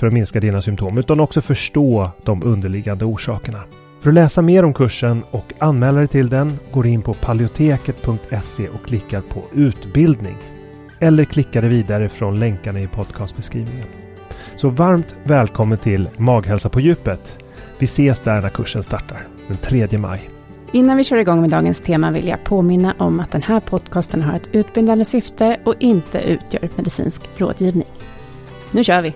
för att minska dina symptom utan också förstå de underliggande orsakerna. För att läsa mer om kursen och anmäla dig till den går in på paleoteket.se och klickar på utbildning. Eller klickar dig vidare från länkarna i podcastbeskrivningen. Så varmt välkommen till Maghälsa på djupet. Vi ses där när kursen startar den 3 maj. Innan vi kör igång med dagens tema vill jag påminna om att den här podcasten har ett utbildande syfte och inte utgör medicinsk rådgivning. Nu kör vi!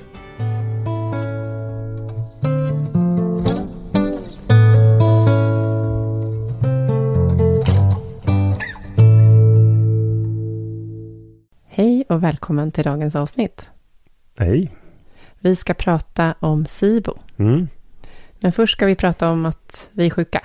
Välkommen till dagens avsnitt. Hej! Vi ska prata om SIBO. Mm. Men först ska vi prata om att vi är sjuka.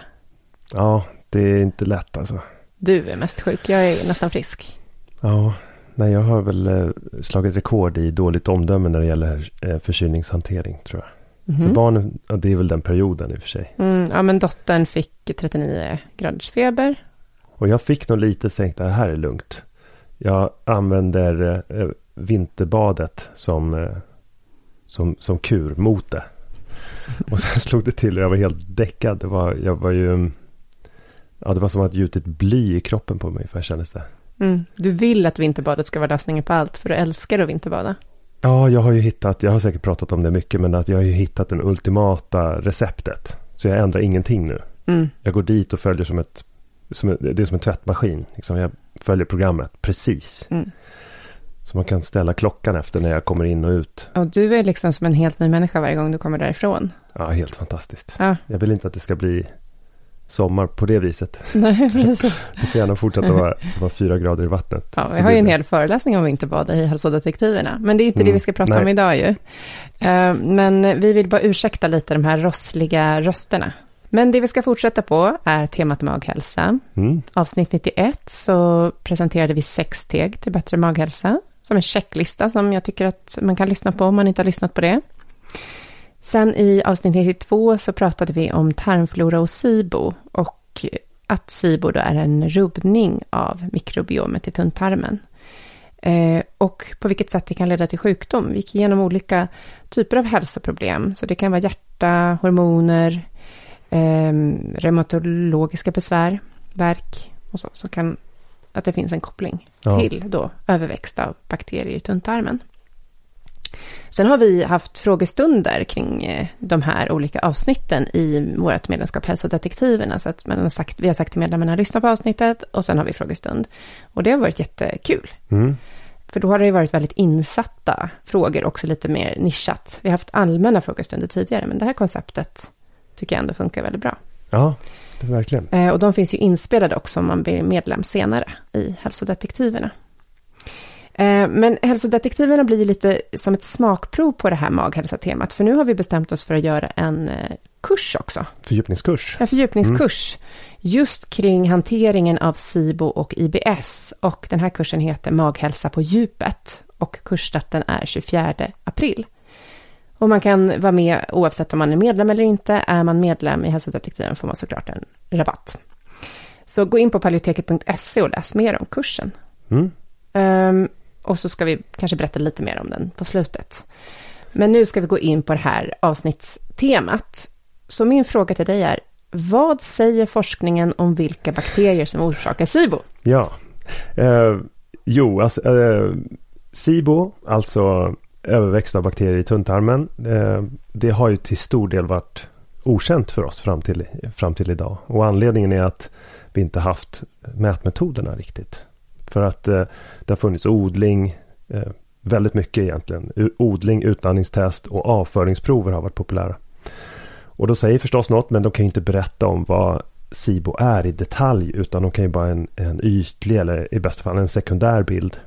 Ja, det är inte lätt alltså. Du är mest sjuk, jag är nästan frisk. Ja, nej jag har väl eh, slagit rekord i dåligt omdöme när det gäller eh, förkylningshantering tror jag. Mhm. För barnen, ja, det är väl den perioden i och för sig. Mm, ja, men dottern fick 39 graders feber. Och jag fick nog lite tänkt det här är lugnt. Jag använder eh, vinterbadet som, eh, som, som kur mot det. Och sen slog det till och jag var helt däckad. Det var, jag var ju... Ja, det var som att gjutit bly i kroppen på mig, för kändes det. Mm. Du vill att vinterbadet ska vara lösningen på allt, för du älskar att vinterbada. Ja, jag har ju hittat, jag har säkert pratat om det mycket, men att jag har ju hittat den ultimata receptet. Så jag ändrar ingenting nu. Mm. Jag går dit och följer som ett, som, det är som en tvättmaskin. Liksom jag följer programmet precis. Mm. Så man kan ställa klockan efter när jag kommer in och ut. Och du är liksom som en helt ny människa varje gång du kommer därifrån. Ja, helt fantastiskt. Ja, Jag vill inte att det ska bli sommar på det viset. nej, precis. Det får gärna fortsätta vara, vara fyra grader i vattnet. Ja, vi har ju en hel föreläsning om vinterbada i Hälsodetektiverna. Men det är inte det Mm, vi ska prata nej. om idag ju. Eh, Men vi vill bara ursäkta lite de här rossliga rösterna. Men det vi ska fortsätta på är temat maghälsa. Mm. Avsnitt 91 så presenterade vi sex steg till bättre maghälsa. Som en checklista som jag tycker att man kan lyssna på om man inte har lyssnat på det. Sen i avsnitt 92 så pratade vi om tarmflora och SIBO. Och att SIBO då är en rubbning av mikrobiomet i tunntarmen. Eh, och på vilket sätt det kan leda till sjukdom. Vi gick igenom olika typer av hälsoproblem. Så det kan vara hjärta, hormoner, eh, reumatologiska besvär, värk och så. Så kan att det finns en koppling Ja. till då överväxt av bakterier i tunntarmen. Sen har vi haft frågestunder kring eh, de här olika avsnitten i vårt medlemskap Hälsodetektiverna. Så att man har sagt, vi har sagt till medlemmarna lyssna på avsnittet och sen har vi frågestund. Och det har varit jättekul. Mm. För då har det ju varit väldigt insatta frågor, också lite mer nischat. Vi har haft allmänna frågestunder tidigare, men det här konceptet tycker jag ändå funkar väldigt bra. Ja, det verkligen. Eh, och de finns ju inspelade också om man blir medlem senare i Hälsodetektiverna. Eh, men hälsodetektiverna blir ju lite som ett smakprov på det här maghälsa-temat. För nu har vi bestämt oss för att göra en eh, kurs också. Fördjupningskurs. En fördjupningskurs. Mm. Just kring hanteringen av SIBO och IBS. Och den här kursen heter Maghälsa på djupet. Och kursstarten är 24 april. Och man kan vara med oavsett om man är medlem eller inte. Är man medlem i hälsodetektiven får man såklart en rabatt. Så gå in på paleoteket.se och läs mer om kursen. Mm. Um, och så ska vi kanske berätta lite mer om den på slutet. Men nu ska vi gå in på det här avsnittstemat. Så min fråga till dig är, vad säger forskningen om vilka bakterier som orsakar SIBO? Ja, eh, jo, alltså, eh, SIBO, alltså Överväxt av bakterier i tunntarmen, eh, det har ju till stor del varit okänt för oss fram till, fram till idag. Och anledningen är att vi inte haft mätmetoderna riktigt. För att eh, det har funnits odling, eh, väldigt mycket egentligen. Odling, utandningstest och avföringsprover har varit populära. Och då säger förstås något, men de kan ju inte berätta om vad SIBO är i detalj, utan de kan ju bara en, en ytlig eller i bästa fall en sekundär bild.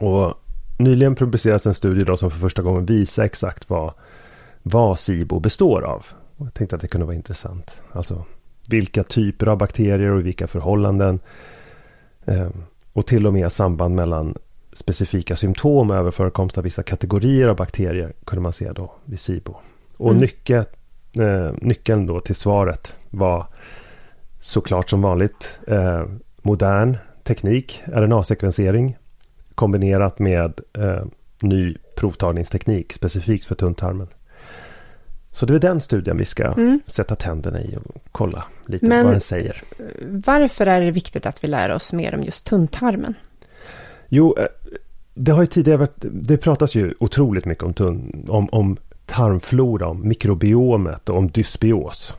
Och nyligen publicerades en studie då som för första gången visar exakt vad, vad SIBO består av. Och jag tänkte att det kunde vara intressant. Alltså vilka typer av bakterier och vilka förhållanden. Eh, och till och med samband mellan specifika symptom över förekomst av vissa kategorier av bakterier kunde man se då vid SIBO. Och mm. nyckeln, eh, nyckeln då till svaret var såklart som vanligt eh, modern teknik, RNA-sekvensering kombinerat med eh, ny provtagningsteknik specifikt för tunntarmen. Så det är den studien vi ska mm. sätta tänderna i och kolla lite Men vad den säger. Varför är det viktigt att vi lär oss mer om just tunntarmen? Jo, eh, det har ju tidigare varit, det pratas ju otroligt mycket om, tunn, om, om tarmflora, om mikrobiomet och om dysbios.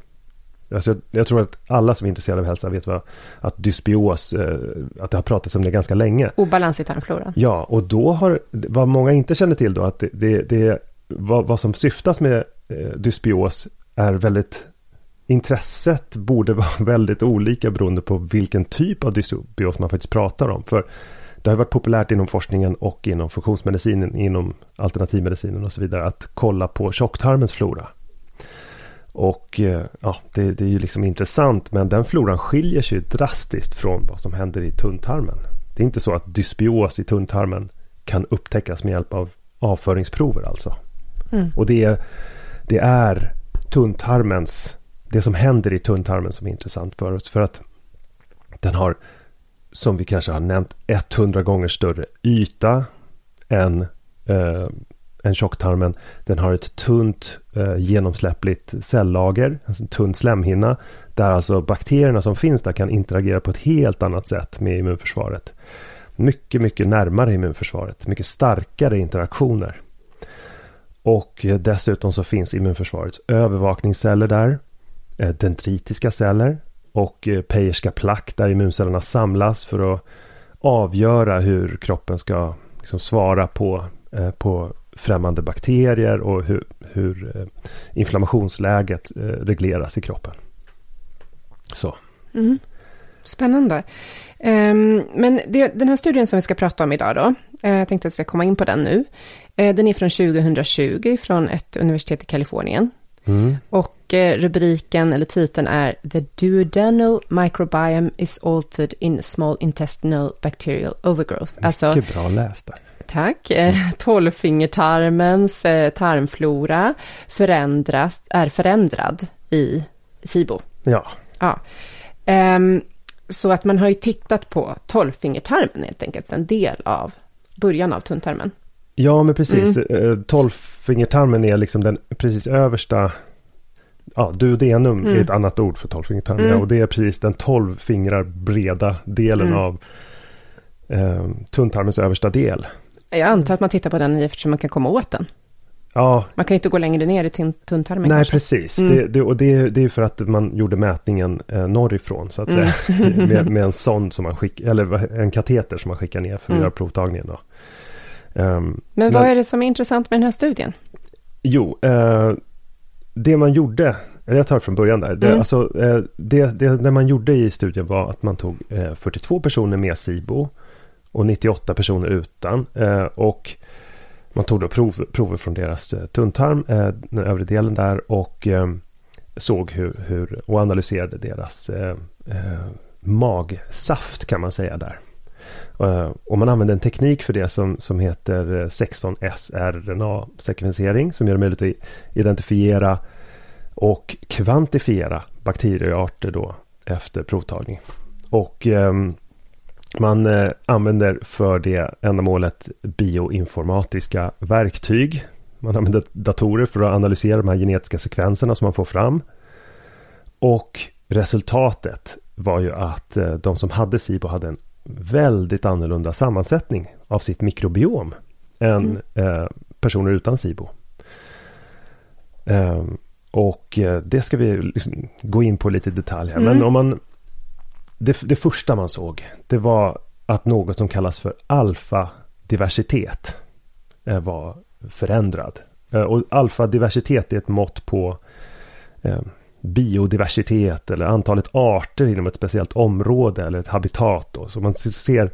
Alltså, jag tror att alla som är intresserade av hälsa vet vad, att dysbios, eh, att det har pratats om det ganska länge. Obalans i tarmfloran. Ja, och då har, vad många inte känner till då, att det, det, det vad, vad som syftas med eh, dysbios är väldigt Intresset borde vara väldigt olika beroende på vilken typ av dysbios man faktiskt pratar om. För det har varit populärt inom forskningen och inom funktionsmedicinen, inom alternativmedicinen och så vidare att kolla på tjocktarmens flora. Och eh, ja, det, det, är ju liksom intressant men den floran skiljer sig drastiskt från vad som händer i tunntarmen. Det är inte så att dysbios i tunntarmen kan upptäckas med hjälp av avföringsprover alltså. Mm. Och det är, det är tunntarmens, det som händer i tunntarmen som är intressant för oss. För att den har, som vi kanske har nämnt, 100 gånger större yta än, eh, än tjocktarmen. Den har ett tunt eh, genomsläppligt cellager, alltså en tunn slemhinna. Där alltså bakterierna som finns där kan interagera på ett helt annat sätt med immunförsvaret. Mycket, mycket närmare immunförsvaret. Mycket starkare interaktioner. Och eh, dessutom så finns immunförsvarets övervakningsceller där. Eh, dendritiska celler och eh, Peyerska plack där immuncellerna samlas för att avgöra hur kroppen ska liksom svara på, på främmande bakterier och hur, hur inflammationsläget regleras i kroppen. Så. Mm. Spännande. Um, men det, den här studien som vi ska prata om idag då, jag tänkte att vi ska komma in på den nu. Eh, den är från 2020 från ett universitet i Kalifornien. Mm. Och eh, rubriken eller titeln är The duodenal microbiome is altered in small intestinal bacterial overgrowth. Mycket alltså, bra läst där. Tack. Mm. Tolvfingertarmens tarmflora förändras, är förändrad i SIBO. Ja. ja. Um, så att man har ju tittat på tolvfingertarmen helt enkelt, en del av början av tunntarmen. Ja, men precis. Mm. Eh, tolvfingertarmen är liksom den precis översta. Ja, duodenum mm. är ett annat ord för tolvfingertarmen. Mm. Och det är precis den tolv fingrar breda delen mm. av eh, tunntarmens översta del. Jag antar att man tittar på den eftersom man kan komma åt den. Ja. Man kan ju inte gå längre ner i tunntarmen. Nej, kanske. precis. Mm. Det, det, och det, det är för att man gjorde mätningen eh, norrifrån så att mm. säga. med, med, en sond som man skickar, eller en kateter som man skickar ner för att mm. göra provtagningen. Då. Um, men vad men, är det som är intressant med den här studien? Jo, uh, det man gjorde, eller jag tar från början där. Det, mm. alltså, uh, det, det, det man gjorde i studien var att man tog eh, 42 personer med SIBO och 98 personer utan. Eh, och man tog då prov, prover från deras eh, tunntarm, eh, den övre delen där och eh, såg hur, hur och analyserade deras eh, eh, magsaft kan man säga där. Eh, och man använder en teknik för det som, som heter eh, 16sRNA-sekvensering som gör det möjligt att identifiera och kvantifiera bakteriearter då efter provtagning. Och ehm, man uh, använder för det ändamålet bioinformatiska verktyg. Man använder datorer för att analysera de här genetiska sekvenserna som man får fram. Och resultatet var ju att uh, de som hade SIBO hade en väldigt annorlunda sammansättning av sitt mikrobiom än mm. personer utan SIBO. Um, och eh, det ska vi liksom gå in på lite i detalj här. Mm. Men om man... Det, det, första man såg, det var att något som kallas för alfadiversitet eh, var förändrad. Eh, och alfadiversitet är ett mått på eh, biodiversitet eller antalet arter inom ett speciellt område eller ett habitat. Då. Så man ser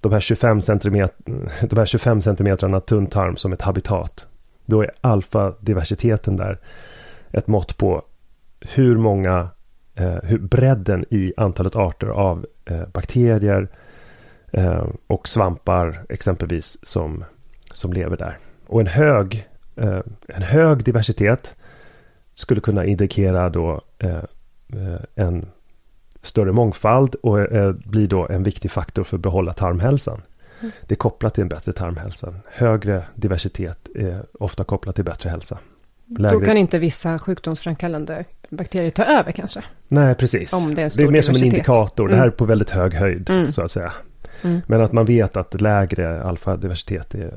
de här 25, centimeter, de här 25 centimetrarna tunntarm som ett habitat. Då är alfadiversiteten där ett mått på hur många, eh, hur bredden i antalet arter av eh, bakterier eh, och svampar exempelvis som, som lever där. Och en hög, eh, en hög diversitet skulle kunna indikera då eh, eh, en större mångfald och blir då en viktig faktor för att behålla tarmhälsan. Mm. Det är kopplat till en bättre tarmhälsa. Högre diversitet är ofta kopplat till bättre hälsa. Lägre... Då kan inte vissa sjukdomsframkallande bakterier ta över kanske? Nej, precis. Om det, är det är mer som en indikator. Mm. Det här mm. är på väldigt hög höjd, mm. så att säga. Mm. Men att man vet att lägre alfadiversitet är,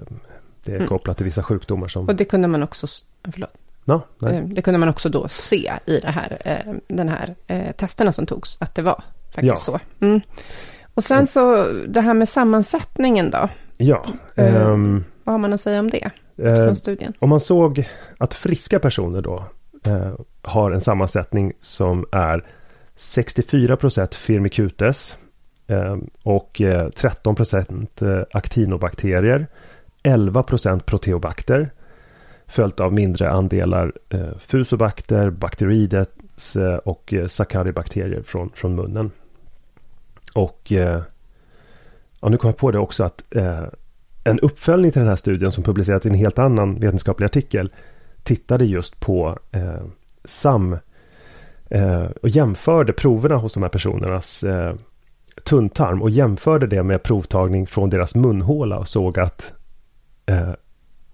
det är mm. kopplat till vissa sjukdomar som... Och det kunde man också... Förlåt. No, eh, det kunde man också då se i det här, eh, den här eh, testerna som togs, att det var faktiskt ja. så. Mm. Och sen så det här med sammansättningen då. Ja. Um, vad har man att säga om det? Från studien? Om man såg att friska personer då har en sammansättning som är 64 procent firmicutes eh, och eh, 13 procent eh, aktinobakterier. 11 procent proteobakter följt av mindre andelar fusobakter, bakteroides och sakaribakterier från, från munnen. Och ja, nu kom jag på det också att eh, en uppföljning till den här studien som publicerats i en helt annan vetenskaplig artikel tittade just på eh, sam eh, och jämförde proverna hos de här personernas eh, tunntarm och jämförde det med provtagning från deras munhåla och såg att eh,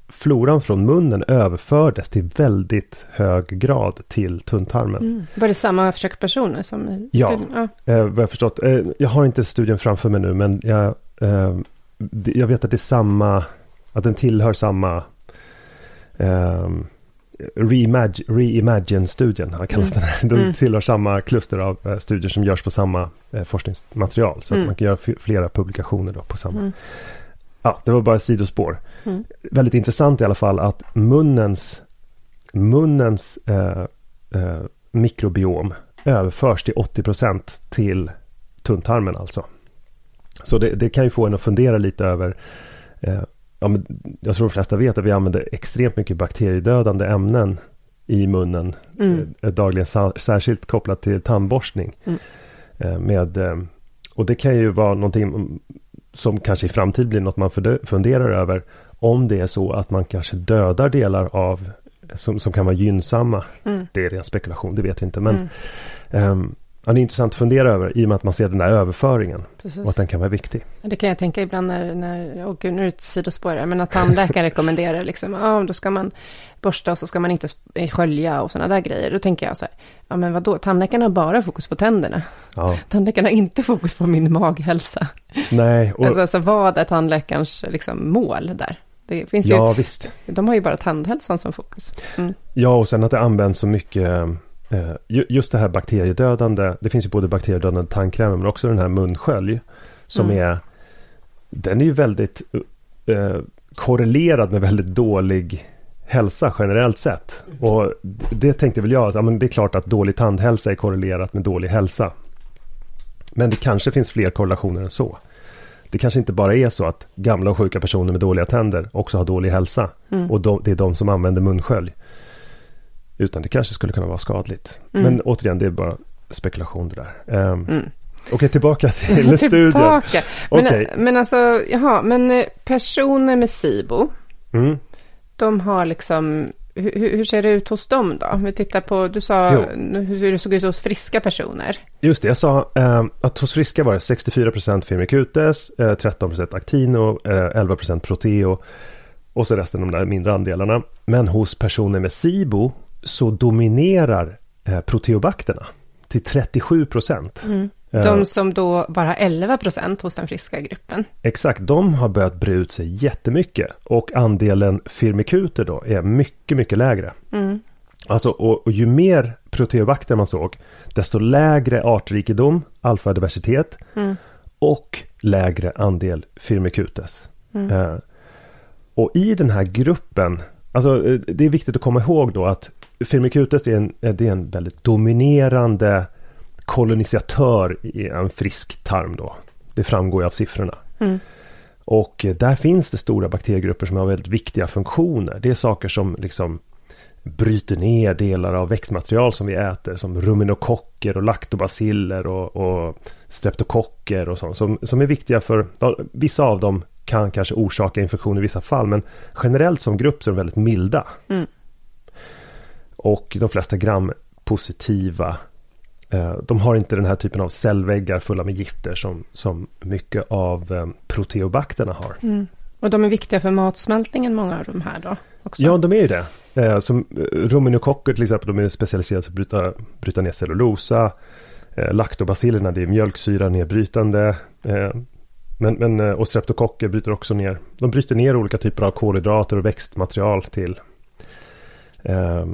floran från munnen överfördes till väldigt hög grad till tunntarmen. Mm. Var det samma försökspersoner som i ja, studien? Ja, eh, vad jag förstått. Eh, jag har inte studien framför mig nu, men jag, eh, jag vet att det är samma, att den tillhör samma Reimagine-studien, kallas mm. den. Den mm. tillhör samma kluster av eh, studier som görs på samma eh, forskningsmaterial. Så mm. att man kan göra flera publikationer då på samma. Mm ja, det var bara sidospår. Mm. Väldigt intressant i alla fall att munnens, munnens eh, eh, mikrobiom överförs till 80 procent till tunntarmen alltså. Så det, det, kan ju få en att fundera lite över eh, ja, men jag tror de flesta vet att vi använder extremt mycket bakteriedödande ämnen i munnen mm. eh, dagligen, särskilt kopplat till tandborstning. Mm. Eh, med, eh, och det kan ju vara någonting som kanske i framtiden blir något man funderar över. Om det är så att man kanske dödar delar av som, som kan vara gynnsamma. Mm. Det är ren spekulation, det vet vi inte. Men mm. um, Ja, det är intressant att fundera över i och med att man ser den där överföringen. Precis. Och att den kan vara viktig. Det kan jag tänka ibland när, när gud, nu är det ett sidospår men att tandläkare rekommenderar liksom, ja, då ska man borsta och så ska man inte skölja och sådana där grejer. Då tänker jag så här, ja men vadå, tandläkarna har bara fokus på tänderna. Ja. Tandläkarna har inte fokus på min maghälsa. Nej. Och... Alltså, alltså vad är tandläkarens liksom, mål där? Det finns ja, ju, visst. De har ju bara tandhälsan som fokus. Mm. Ja, och sen att det används så mycket Eh, just det här bakteriedödande. Det finns ju både bakteriedödande tandkrämer men också den här munskölj. Som mm. är Den är ju väldigt eh, korrelerad med väldigt dålig hälsa generellt sett. Och det tänkte väl jag att ja, men det är klart att dålig tandhälsa är korrelerat med dålig hälsa. Men det kanske finns fler korrelationer än så. det kanske inte bara är så att gamla och sjuka personer med dåliga tänder också har dålig hälsa. Mm. Och de, det är de som använder munskölj. Utan det kanske skulle kunna vara skadligt. Mm. Men återigen, det är bara spekulation det där. Um, Mm. Okej, tillbaka till studien. Tillbaka. Men, men alltså, jaha, men eh, personer med SIBO, Mm. de har liksom, hur, hur ser det ut hos dem då? Om vi tittar på, du sa Jo. hur det såg ut hos friska personer. Just det, jag sa eh, att hos friska var det 64% firmicutes, eh, 13% actino, eh, 11% proteo och så resten de där mindre andelarna. Men hos personer med SIBO så dominerar eh, proteobakterna till 37%. Eh, De som då bara har 11 procent hos den friska gruppen. Exakt, de har börjat bre ut sig jättemycket och andelen firmikuter då är mycket, mycket lägre. Mm. Alltså, och, och ju mer proteobakter man såg, desto lägre artrikedom, alfadiversitet Mm. och lägre andel firmicutes. Mm. Eh, och i den här gruppen, alltså eh, det är viktigt att komma ihåg då att firmicutes är en, eh, det är en väldigt dominerande kolonisatör i en frisk tarm då. Det framgår ju av siffrorna. Mm. Och eh, där finns det stora bakteriegrupper som har väldigt viktiga funktioner. Det är saker som liksom bryter ner delar av växtmaterial som vi äter. Som ruminokocker och laktobaciller och, och streptokocker och sånt. Som, som är viktiga för, vissa av dem kan kanske orsaka infektion i vissa fall. Men generellt som grupp så är de väldigt milda. Mm. Och de flesta gram-positiva eh, de har inte den här typen av cellväggar fulla med gifter som, som mycket av eh, proteobakterna har. Mm. Och de är viktiga för matsmältningen, många av de här då? Också. Ja, de är ju det. Eh, som ruminokocker till exempel, de är specialiserade på att bryta, bryta ner cellulosa. Laktobacillerna, det är mjölksyra nedbrytande. Men, men, och streptokocker bryter också ner. De bryter ner olika typer av kolhydrater och växtmaterial till eh,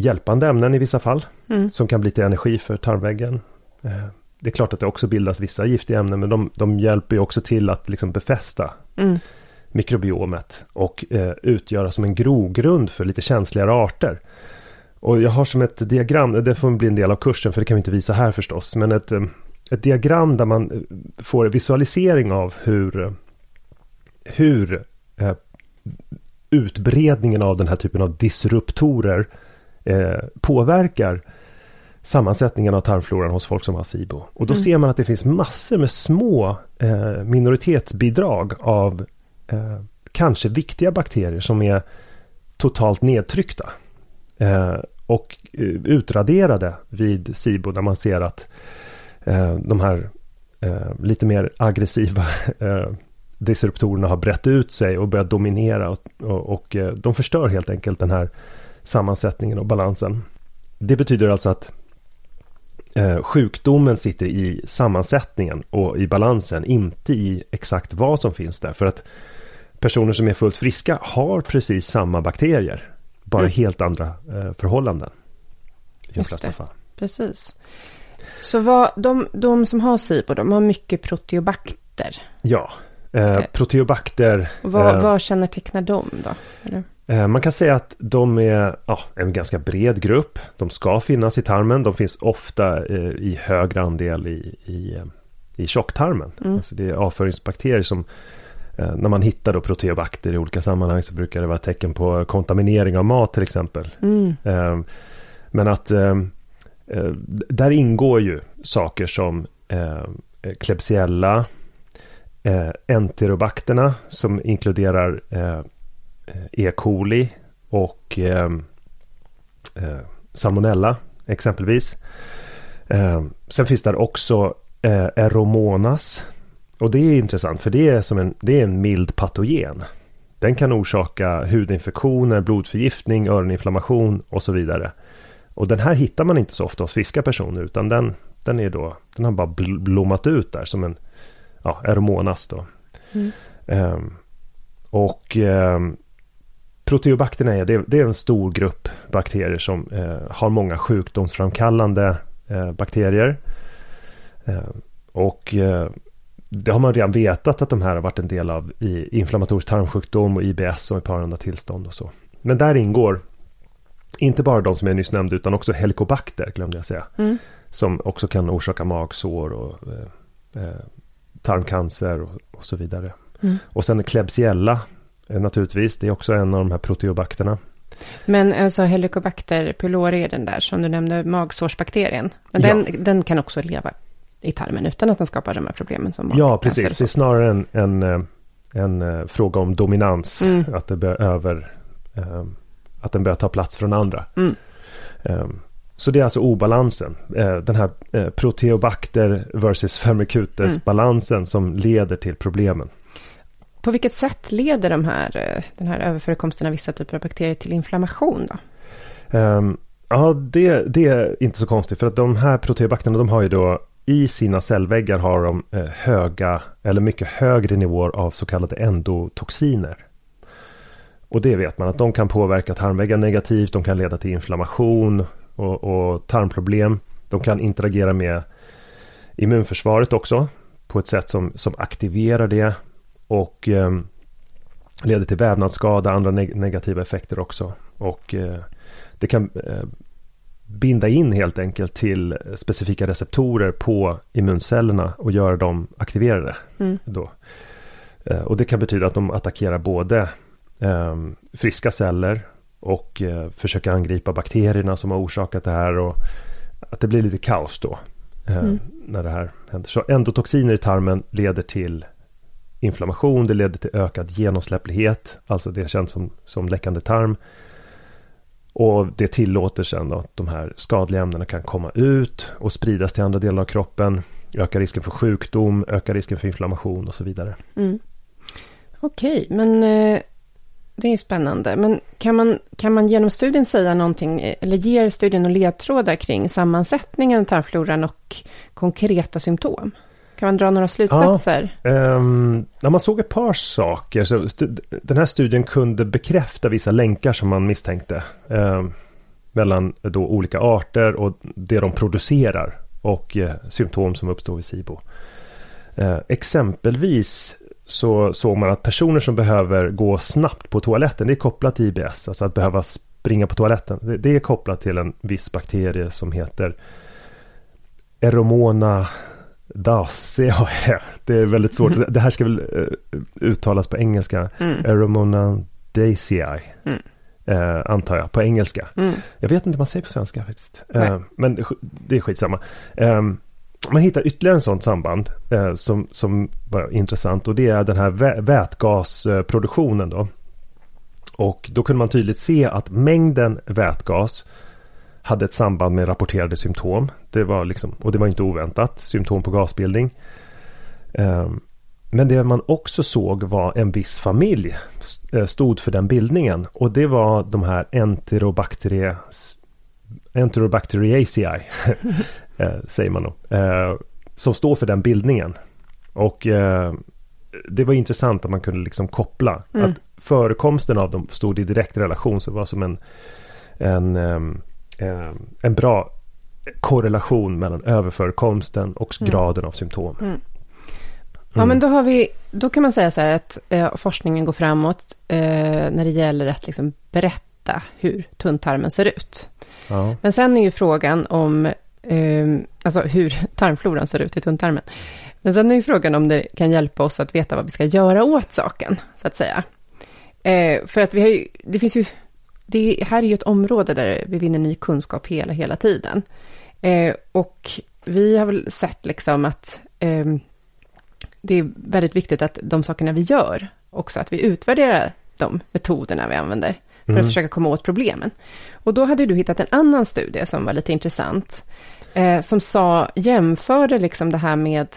hjälpande ämnen i vissa fall. Mm. Som kan bli till energi för tarmväggen. Eh, det är klart att det också bildas vissa giftiga ämnen, men de, de hjälper ju också till att liksom befästa Mm. mikrobiomet och eh, utgöra som en grogrund för lite känsligare arter. Och jag har som ett diagram, det får bli en del av kursen för det kan vi inte visa här förstås, men ett, eh, ett diagram där man eh, får visualisering av hur, hur eh, utbredningen av den här typen av disruptorer eh, påverkar sammansättningen av tarmfloran hos folk som har SIBO. Och då Mm. ser man att det finns massor med små eh, minoritetsbidrag av eh, kanske viktiga bakterier som är totalt nedtryckta. Och utraderade vid SIBO där man ser att de här lite mer aggressiva disruptorerna har brett ut sig och börjat dominera och, och, och de förstör helt enkelt den här sammansättningen och balansen. Det betyder alltså att eh, sjukdomen sitter i sammansättningen och i balansen, inte i exakt vad som finns där. För att personer som är fullt friska har precis samma bakterier, bara Mm. helt andra eh, förhållanden. I de Just flesta det. fall. Precis. Så vad, de, de som har SIBO, de har mycket proteobakter. Ja, eh, proteobakter. Vad, eh, vad kännetecknar de då? Eller? Eh, Man kan säga att de är ja, en ganska bred grupp. De ska finnas i tarmen. De finns ofta eh, i högre andel i, i, eh, i tjocktarmen. Mm. Alltså det är avföringsbakterier som när man hittar då proteobakter i olika sammanhang så brukar det vara tecken på kontaminering av mat till exempel. Mm. Men att där ingår ju saker som Klebsiella, enterobakterna som inkluderar E. coli och eh, eh, salmonella exempelvis. Eh, sen finns där också eh, Aeromonas. Och det är intressant för det är, som en, det är en mild patogen. Den kan orsaka hudinfektioner, blodförgiftning, öroninflammation och så vidare. Och den här hittar man inte så ofta hos friska personer utan den, den, är då, den har bara bl- blommat ut där som en ja, Aeromonas då. Mm. Ehm, och proteobakterierna är, det, är en stor grupp bakterier som eh, har många sjukdomsframkallande eh, bakterier. Ehm, och eh, det har man redan vetat att de här har varit en del av i inflammatorisk tarmsjukdom och IBS och ett par andra tillstånd och så. Men där ingår inte bara de som jag nyss nämnde utan också helicobacter glömde jag säga. Mm. Som också kan orsaka magsår och eh, eh, tarmcancer och, och så vidare. Mm. Och sen Klebsiella eh, naturligtvis, det är också en av de här proteobakterna. Men alltså Helicobacter pylori är den där som du nämnde, magsårsbakterien. Men den, ja. den kan också leva i tarmen utan att den skapar de här problemen som Ja, precis. Det är snarare en, en, eh, en, fråga om dominans. Mm. Att, det bör över, att den börjar ta plats från andra. Mm. Så det är alltså obalansen. Eh, den här eh, proteobacter versus firmicutes-balansen mm. som leder till problemen. På vilket sätt leder de här, eh, den här överförekomsten av vissa typer av bakterier till inflammation då? Um, ja, det, det, är inte så konstigt för att de här proteobakterierna de har ju då i sina cellväggar har de eh, höga eller mycket högre nivåer av så kallade endotoxiner. Och det vet man att de kan påverka tarmväggen negativt, de kan leda till inflammation och, och tarmproblem. De kan interagera med immunförsvaret också på ett sätt som, som aktiverar det och eh, leder till vävnadsskada, andra neg negativa effekter också. Och eh, det kan eh, binda in helt enkelt till specifika receptorer på immuncellerna och göra dem aktiverade. Mm. Då. Eh, och det kan betyda att de attackerar både ehm, friska celler och eh, försöka angripa bakterierna som har orsakat det här och att det blir lite kaos då. Eh, mm. När det här händer. Så endotoxiner i tarmen leder till inflammation, det leder till ökad genomsläpplighet, alltså det känns som, som läckande tarm. Och det tillåter sen då att de här skadliga ämnena kan komma ut och spridas till andra delar av kroppen. Ökar risken för sjukdom, ökar risken för inflammation och så vidare. Mm. Okej, men eh, det är spännande. Men kan man, kan man genom studien säga någonting, eller ger studien och ledtrådar kring sammansättningen av tarmfloran och konkreta symptom? Kan man dra några slutsatser? Ja, um, man såg ett par saker. Så den här studien kunde bekräfta vissa länkar som man misstänkte. Um, mellan då olika arter och det de producerar. Och uh, symptom som uppstår vid SIBO. Uh, exempelvis så såg man att personer som behöver gå snabbt på toaletten, det är kopplat till IBS, alltså att behöva springa på toaletten. Det, det är kopplat till en viss bakterie som heter Eromona daceae. Det är väldigt svårt. Mm. Det här ska väl uh, uttalas på engelska. Mm. Eromona daceae. Mm. Uh, antar jag, på engelska. Mm. Jag vet inte vad man säger på svenska faktiskt. Uh, men det, det är skitsamma. Um, man hittar ytterligare en sånt samband eh, som, som var intressant och det är den här vä vätgasproduktionen då. Och då kunde man tydligt se att mängden vätgas hade ett samband med rapporterade symptom. Det var liksom, och det var inte oväntat, symptom på gasbildning. Eh, men det man också såg var en viss familj eh, stod för den bildningen och det var de här enterobacteria Enterobacteriaceae eh, säger man då, eh, som står för den bildningen. Och det var intressant att man kunde liksom koppla mm. att förekomsten av dem stod i direkt relation, så det var som en, en, ehm, ehm, en bra korrelation mellan överförekomsten och mm. graden av symptom. Mm. Ja, men då, har vi, då kan man säga så här att eh, forskningen går framåt eh, när det gäller att liksom berätta hur tunntarmen ser ut. Ja. Men sen är ju frågan om eh, alltså hur tarmfloran ser ut i tunntarmen. Men sen är ju frågan om det kan hjälpa oss att veta vad vi ska göra åt saken, så att säga. Eh, för att vi har ju, det finns ju, det här är ju ett område där vi vinner ny kunskap hela, hela tiden. Eh, och vi har väl sett liksom att eh, det är väldigt viktigt att de sakerna vi gör, också att vi utvärderar de metoderna vi använder för mm. att försöka komma åt problemen. Och då hade du hittat en annan studie som var lite intressant, eh, som sa, jämförde liksom det här med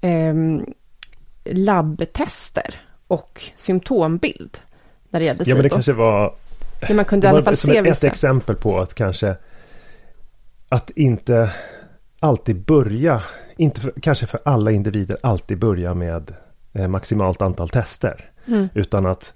eh, labbtester och symptombild när det gällde Ja, men det kanske var... Men man kunde i alla fall se ett, ett exempel på att kanske att inte alltid börja, inte för, kanske för alla individer alltid börja med eh, maximalt antal tester. Mm. Utan att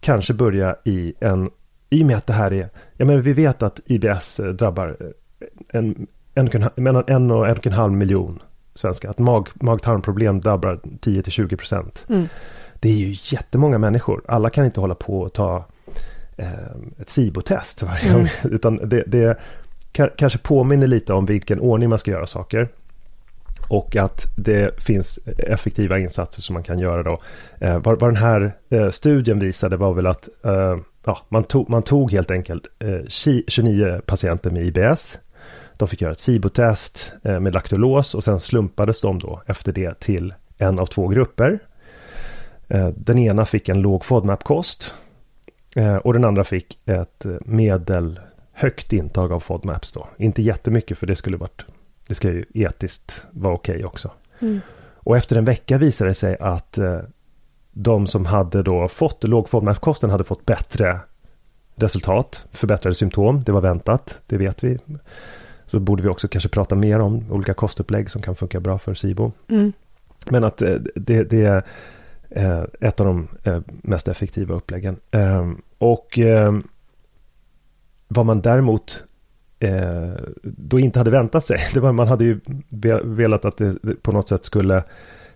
kanske börja i en i och med att det här är, ja men vi vet att IBS eh, drabbar eh, en, en, mellan en och en och en halv miljon svenskar. Att mag, mag-tarmproblem drabbar 10 till 20 procent. Mm. Det är ju jättemånga människor. Alla kan inte hålla på och ta ett SIBO-test mm. Utan det, det kanske påminner lite om vilken ordning man ska göra saker. Och att det finns effektiva insatser som man kan göra då. Eh, vad, vad den här eh, studien visade var väl att eh, ja, man, tog, man tog helt enkelt 29 patienter med IBS. De fick göra ett SIBO-test med laktolos och sen slumpades de då efter det till en av två grupper. Den ena fick en låg FODMAP-kost och den andra fick ett medel högt intag av FODMAPs då. Inte jättemycket för det skulle varit det ska ju etiskt vara okej okay också. Mm. Och efter en vecka visade det sig att eh, de som hade då fått låg FODMAP-kosten hade fått bättre resultat, förbättrade symptom. Det var väntat, det vet vi. Så borde vi också kanske prata mer om olika kostupplägg som kan funka bra för SIBO. Mm. Men att eh, det, det, är eh, ett av de eh, mest effektiva uppläggen. Ehm, och ehm, vad man däremot eh, då inte hade väntat sig. Det var, man hade ju velat att det på något sätt skulle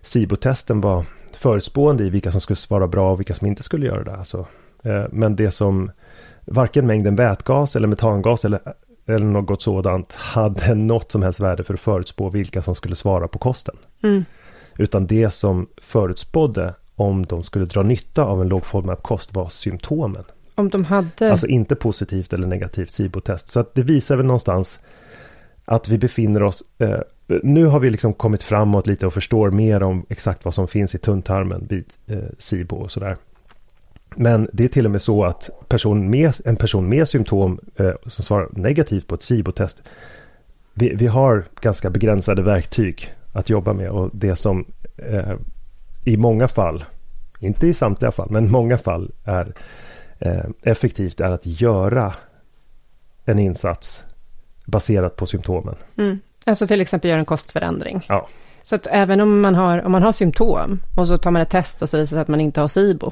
SIBO-testen vara förutspående i vilka som skulle svara bra och vilka som inte skulle göra det. Alltså, eh, men det som varken mängden vätgas eller metangas eller, eller något sådant hade något som helst värde för att förutspå vilka som skulle svara på kosten. Mm. Utan det som förutspådde om de skulle dra nytta av en låg FODMAP-kost var symptomen. Om de hade... Alltså inte positivt eller negativt SIBO-test. Så att det visar väl någonstans att vi befinner oss... Eh, nu har vi liksom kommit framåt lite och förstår mer om exakt vad som finns i tunntarmen vid eh, SIBO och sådär. Men det är till och med så att person med, en person med symptom eh, som svarar negativt på ett SIBO-test. Vi, vi, har ganska begränsade verktyg att jobba med och det som eh, i många fall, inte i samtliga fall, men många fall är eh, effektivt är att göra en insats baserat på symptomen. Mm. Alltså till exempel göra en kostförändring. Ja. Så att även om man, har, om man har symptom och så tar man ett test och så visar det sig att man inte har SIBO.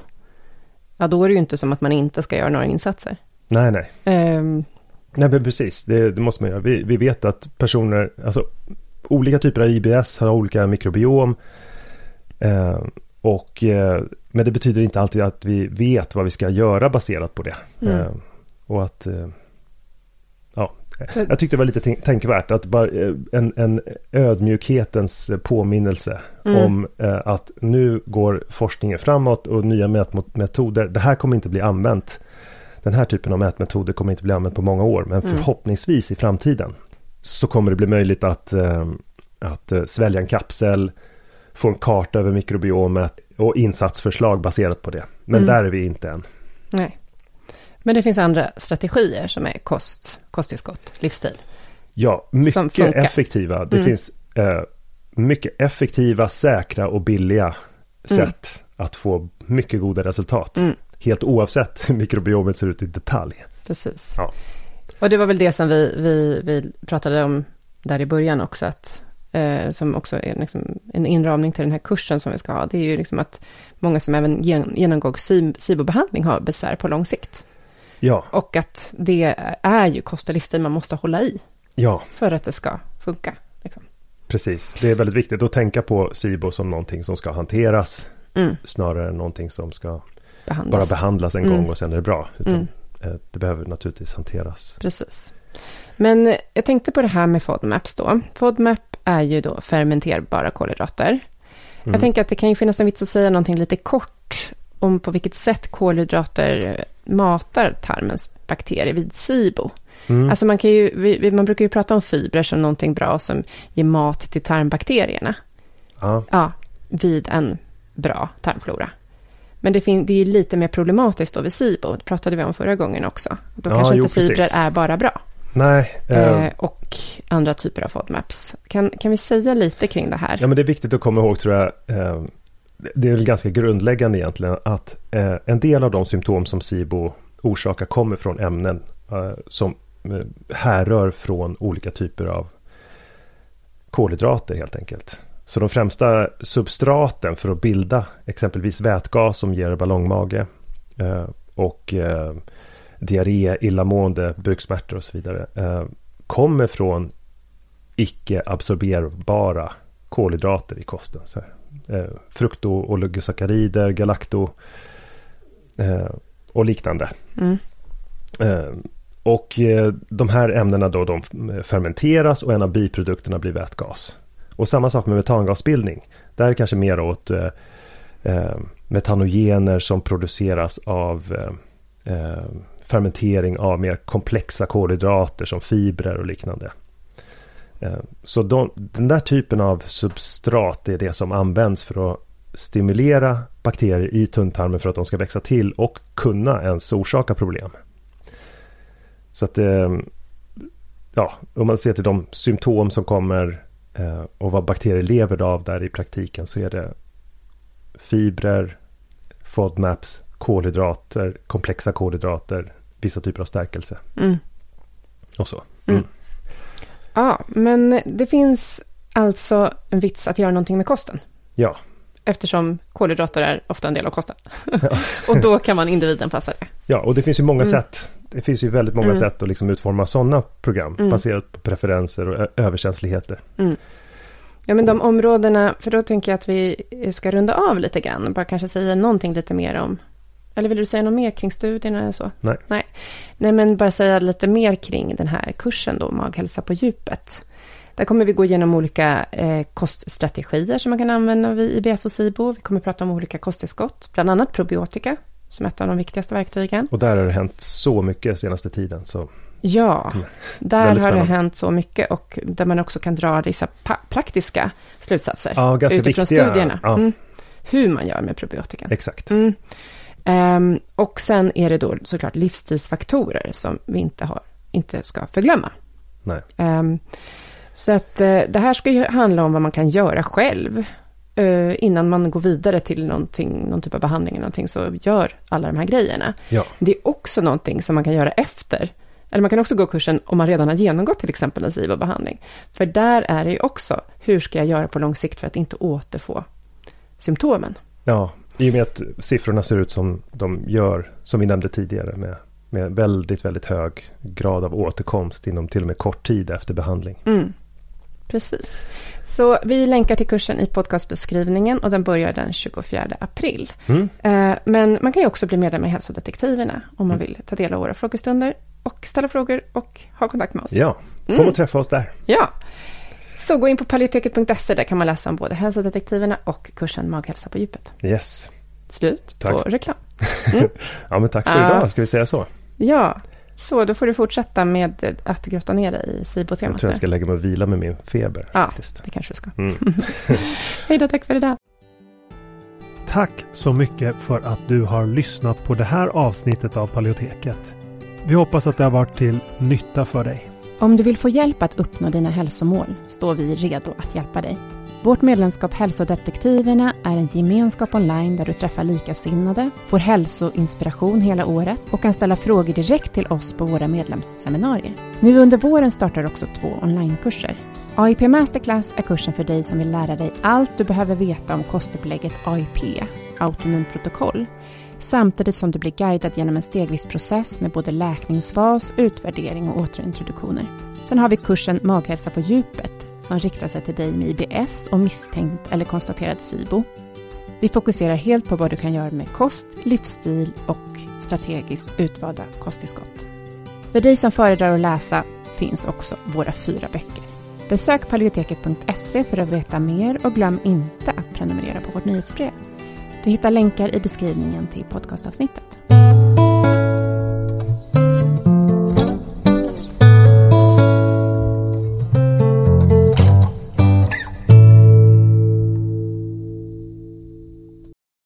Ja, då är det ju inte som att man inte ska göra några insatser. Nej, nej. Um, nej, men precis. Det, det, måste man göra. Vi, vi vet att personer, alltså olika typer av IBS har olika mikrobiom. Eh, och eh, men det betyder inte alltid att vi vet vad vi ska göra baserat på det. Mm. Eh, och att... Ja, Så... jag tyckte det var lite tänkvärt att bara en, en ödmjukhetens påminnelse mm. om att nu går forskningen framåt och nya mätmetoder. Det här kommer inte bli använt. Den här typen av mätmetoder kommer inte bli använt på många år. Men mm. förhoppningsvis i framtiden så kommer det bli möjligt att, att svälja en kapsel få en karta över mikrobiomet och insatsförslag baserat på det. Men mm. där är vi inte än. Nej. Men det finns andra strategier som är kost, kosttillskott, livsstil. Ja, mycket effektiva. Det mm. finns eh, mycket effektiva, säkra och billiga mm. sätt att få mycket goda resultat. Mm. Helt oavsett hur mikrobiomet ser ut i detalj. Precis. Ja. Och det var väl det som vi, vi, vi pratade om där i början också, att eh, som också är liksom en inramning till den här kursen som vi ska ha, det är ju liksom att många som även genomgår SIBO-behandling har besvär på lång sikt. Ja. Och att det är ju kost och livsstil man måste hålla i. Ja. För att det ska funka. Liksom. Precis, det är väldigt viktigt att tänka på SIBO som någonting som ska hanteras. Mm. Snarare än någonting som ska behandlas. bara behandlas en mm. gång och sen är det bra. Utan mm. Eh, det behöver naturligtvis hanteras. Precis. Men jag tänkte på det här med FODMAPs då. FODMAP är ju då fermenterbara kolhydrater. Mm. Jag tänker att det kan ju finnas en vits att säga någonting lite kort om på vilket sätt kolhydrater matar tarmens bakterier vid SIBO. Mm. Alltså man, kan ju, vi, man brukar ju prata om fibrer som någonting bra som ger mat till tarmbakterierna. Ja. ja vid en bra tarmflora. Men det, fin- det är lite mer problematiskt då vid SIBO, det pratade vi om förra gången också. Då ja, kanske inte jo, fibrer är bara bra. Nej. Eh, och andra typer av FODMAPs. Kan, kan vi säga lite kring det här? Ja, men det är viktigt att komma ihåg tror jag. Eh, det är väl ganska grundläggande egentligen att eh, en del av de symptom som SIBO orsakar kommer från ämnen eh, som eh, härrör från olika typer av kolhydrater helt enkelt. Så de främsta substraten för att bilda exempelvis vätgas som ger ballongmage eh, och diarré, illamående, buksmärtor och så vidare eh, kommer från icke absorberbara kolhydrater i kosten. Så, eh, frukto, oligosackarider, galakto eh, och liknande. Mm. Eh, och eh, de här ämnena då de fermenteras och en av biprodukterna blir vätgas. Och samma sak med metangasbildning. Där är det kanske mer åt eh, eh, metanogener som produceras av eh, eh, fermentering av mer komplexa kolhydrater som fibrer och liknande. Eh, så de, den där typen av substrat är det som används för att stimulera bakterier i tunntarmen för att de ska växa till och kunna ens orsaka problem. Så att eh, ja, om man ser till de symptom som kommer eh, och vad bakterier lever av där i praktiken så är det fibrer, FODMAPs, kolhydrater, komplexa kolhydrater, vissa typer av stärkelse. Mm. Och så. Mm. Mm. Ja, men det finns alltså en vits att göra någonting med kosten. Ja. Eftersom kolhydrater är ofta en del av kosten. Ja. och då kan man individanpassa det. Ja, och det finns ju många mm. sätt. Det finns ju väldigt många mm. sätt att liksom utforma sådana program mm. baserat på preferenser och överkänsligheter. Mm. Ja, men de områdena, för då tänker jag att vi ska runda av lite grann. Bara kanske säga någonting lite mer om eller vill du säga något mer kring studierna eller så? Nej. Nej. Nej, men bara säga lite mer kring den här kursen då, maghälsa på djupet. Där kommer vi gå igenom olika eh, koststrategier som man kan använda vid IBS och SIBO. Vi kommer prata om olika kosttillskott, bland annat probiotika, som ett av de viktigaste verktygen. Och där har det hänt så mycket senaste tiden. Så. Ja, mm. där har det hänt så mycket och där man också kan dra vissa praktiska slutsatser ja, utifrån viktiga. studierna. Ja. Mm. Hur man gör med probiotika. Exakt. Mm. Um, och sen är det då såklart livsstilsfaktorer som vi inte, har, inte ska förglömma. Um, så att uh, det här ska ju handla om vad man kan göra själv. Uh, innan man går vidare till någonting, någon typ av behandling eller någonting, så gör alla de här grejerna. Ja. Det är också någonting som man kan göra efter. Eller man kan också gå kursen om man redan har genomgått till exempel en SIBO-behandling. För där är det ju också, hur ska jag göra på lång sikt för att inte återfå symptomen? Ja, i och med att siffrorna ser ut som de gör, som vi nämnde tidigare, med, med väldigt, väldigt hög grad av återkomst inom till och med kort tid efter behandling. Mm. Precis. Så vi länkar till kursen i podcastbeskrivningen och den börjar den 24 april. Mm. Eh, men man kan ju också bli medlem i Hälsodetektiverna om man mm. vill ta del av våra frågestunder och ställa frågor och ha kontakt med oss. Ja, kom och mm. träffa oss där. Ja. Så gå in på paleoteket.se, där kan man läsa om både hälsodetektiverna och kursen Maghälsa på djupet. Yes. Slut tack. på reklam. Mm. ja, men tack för uh, idag, ska vi säga så? Ja, så då får du fortsätta med att grotta ner dig i SIBO-temat. Jag tror jag ska lägga mig och vila med min feber. Ja, faktiskt. det kanske du ska. Mm. Hej då, tack för idag. Tack så mycket för att du har lyssnat på det här avsnittet av Paleoteket. Vi hoppas att det har varit till nytta för dig. Om du vill få hjälp att uppnå dina hälsomål står vi redo att hjälpa dig. Vårt medlemskap Hälsodetektiverna är en gemenskap online där du träffar likasinnade, får hälsoinspiration hela året och kan ställa frågor direkt till oss på våra medlemsseminarier. Nu under våren startar också två onlinekurser. AIP Masterclass är kursen för dig som vill lära dig allt du behöver veta om kostupplägget AIP, autonom protokoll, samtidigt som du blir guidad genom en stegvis process med både läkningsfas, utvärdering och återintroduktioner. Sen har vi kursen Maghälsa på djupet som riktar sig till dig med IBS och misstänkt eller konstaterad SIBO. Vi fokuserar helt på vad du kan göra med kost, livsstil och strategiskt utvalda kosttillskott. För dig som föredrar att läsa finns också våra fyra böcker. Besök paleoteket.se för att veta mer och glöm inte att prenumerera på vårt nyhetsbrev. Du hittar länkar i beskrivningen till podcastavsnittet.